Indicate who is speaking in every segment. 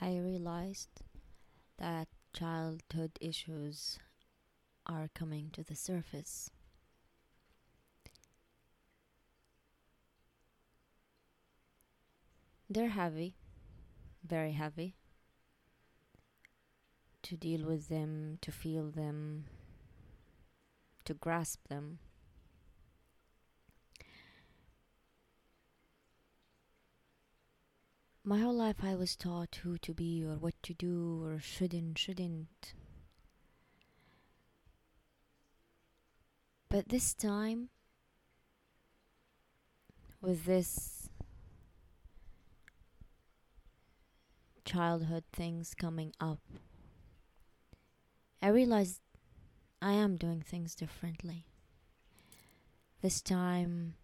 Speaker 1: I realized that childhood issues are coming to the surface. They're heavy, very heavy. To deal with them, to feel them, to grasp them. My whole life I was taught who to be or what to do or shouldn't, shouldn't. But this time, with this childhood things coming up, I realized I am doing things differently. This time,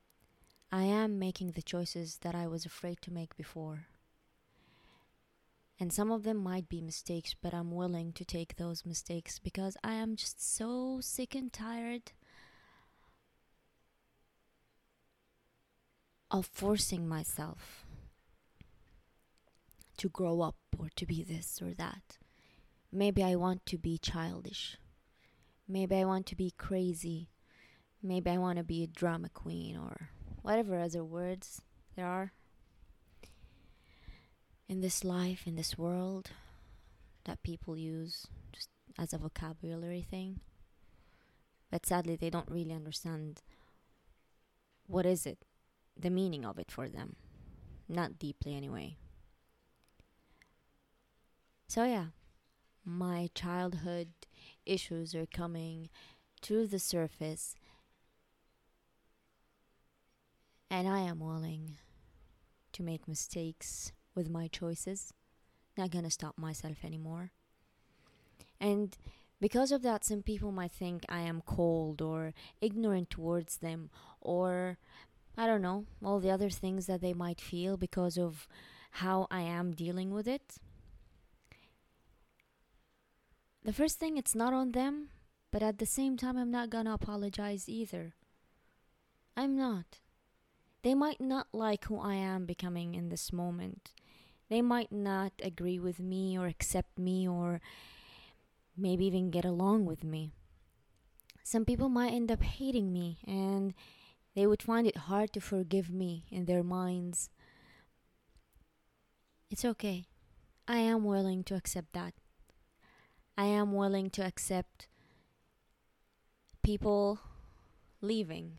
Speaker 1: I am making the choices that I was afraid to make before. And some of them might be mistakes, but I'm willing to take those mistakes because I am just so sick and tired of forcing myself to grow up or to be this or that. Maybe I want to be childish. Maybe I want to be crazy. Maybe I want to be a drama queen or whatever other words there are in this life, in this world that people use just as a vocabulary thing. But sadly, they don't really understand what is it, the meaning of it for them. Not deeply, anyway. So, yeah, my childhood issues are coming to the surface, and I am willing to make mistakes with my choices. Not gonna stop myself anymore. And because of that, some people might think I am cold or ignorant towards them, or I don't know, all the other things that they might feel because of how I am dealing with it. The first thing, it's not on them, but at the same time, I'm not gonna apologize either. I'm not. They might not like who I am becoming in this moment they might not agree with me or accept me or maybe even get along with me. Some people might end up hating me and they would find it hard to forgive me in their minds. It's okay. I am willing to accept that. I am willing to accept people leaving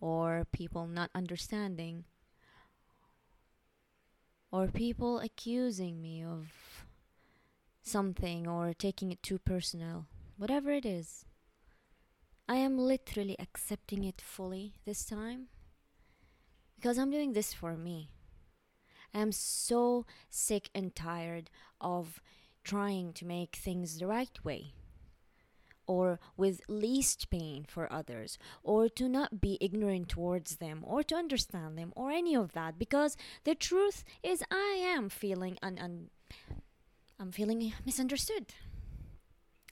Speaker 1: or people not understanding or people accusing me of something or taking it too personal, whatever it is. I am literally accepting it fully this time because I'm doing this for me. I am so sick and tired of trying to make things the right way or with least pain for others, or to not be ignorant towards them, or to understand them, or any of that. Because the truth is, I am feeling un- un- I'm feeling misunderstood.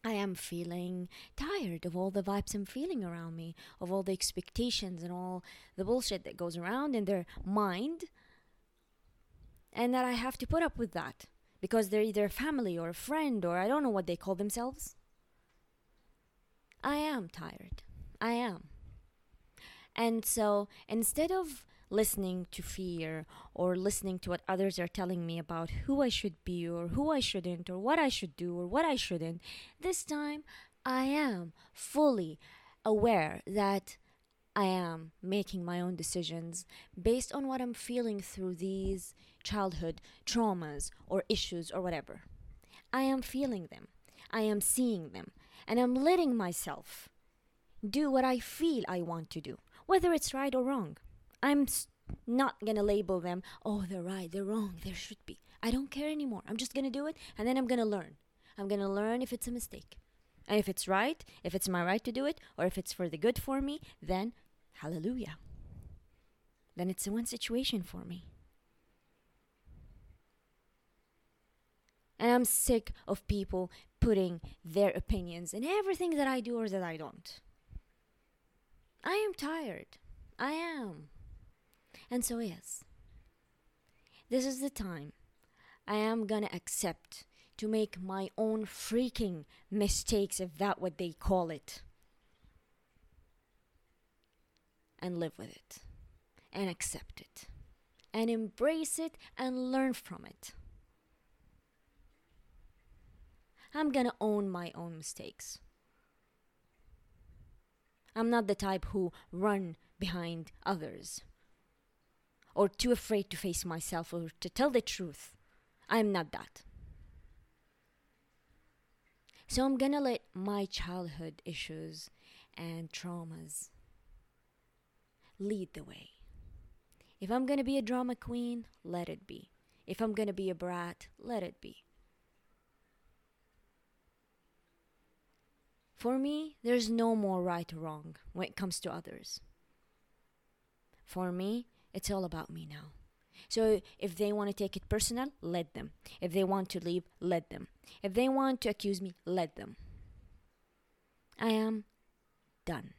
Speaker 1: I am feeling tired of all the vibes I'm feeling around me, of all the expectations and all the bullshit that goes around in their mind, and that I have to put up with that because they're either family or a friend or I don't know what they call themselves. I am tired. I am. And so instead of listening to fear or listening to what others are telling me about who I should be or who I shouldn't or what I should do or what I shouldn't, this time I am fully aware that I am making my own decisions based on what I'm feeling through these childhood traumas or issues or whatever. I am feeling them. I am seeing them and I'm letting myself do what I feel I want to do, whether it's right or wrong. I'm not gonna label them, oh, they're right, they're wrong, there should be. I don't care anymore. I'm just gonna do it and then I'm gonna learn. I'm gonna learn if it's a mistake. And if it's right, if it's my right to do it, or if it's for the good for me, then hallelujah. Then it's a one situation for me. And I'm sick of people putting their opinions in everything that I do or that I don't. I am tired. I am. And so, yes, this is the time I am gonna accept to make my own freaking mistakes, if that what they call it, and live with it, and accept it, and embrace it, and learn from it. I'm gonna own my own mistakes. I'm not the type who run behind others or too afraid to face myself or to tell the truth. I'm not that. So I'm gonna let my childhood issues and traumas lead the way. If I'm gonna be a drama queen, let it be. If I'm gonna be a brat, let it be. For me, there's no more right or wrong when it comes to others. For me, it's all about me now. So if they want to take it personal, let them. If they want to leave, let them. If they want to accuse me, let them. I am done.